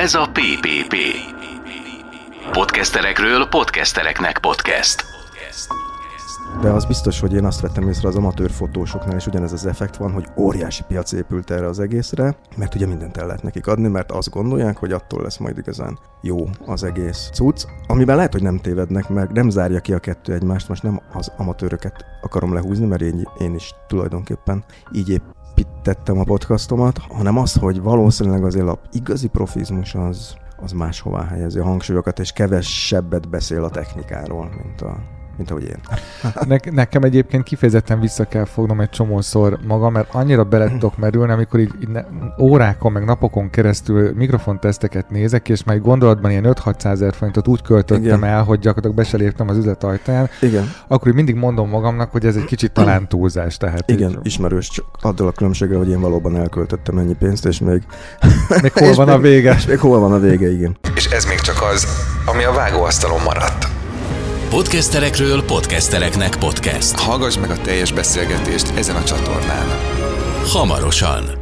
Ez a PPP. Podcasterekről podcastereknek podcast. De az biztos, hogy én azt vettem észre az amatőr fotósoknál is ugyanez az effekt van, hogy óriási piac épült erre az egészre, mert ugye mindent el lehet nekik adni, mert azt gondolják, hogy attól lesz majd igazán jó az egész cucc, amiben lehet, hogy nem tévednek, mert nem zárja ki a kettő egymást, most nem az amatőröket akarom lehúzni, mert én, én is tulajdonképpen így építettem a podcastomat, hanem az, hogy valószínűleg azért a igazi profizmus az, az máshová helyezi a hangsúlyokat, és kevesebbet beszél a technikáról, mint a mint ahogy én. Ne, nekem egyébként kifejezetten vissza kell fognom egy csomószor magam, mert annyira bele tudok merülni, amikor így, így ne, órákon, meg napokon keresztül mikrofonteszteket nézek, és majd gondolatban ilyen 5-600 ezer forintot úgy költöttem Igen. el, hogy gyakorlatilag be se léptem az üzlet ajtaján, Igen. akkor így mindig mondom magamnak, hogy ez egy kicsit talán túlzás. Tehát Igen, így... ismerős, csak addal a különbséggel, hogy én valóban elköltöttem ennyi pénzt, és még... Még hol van a vége? És még hol van a vége, igen. És ez még csak az, ami a vágóasztalon maradt. Podcasterekről podcastereknek podcast. Hallgass meg a teljes beszélgetést ezen a csatornán. Hamarosan.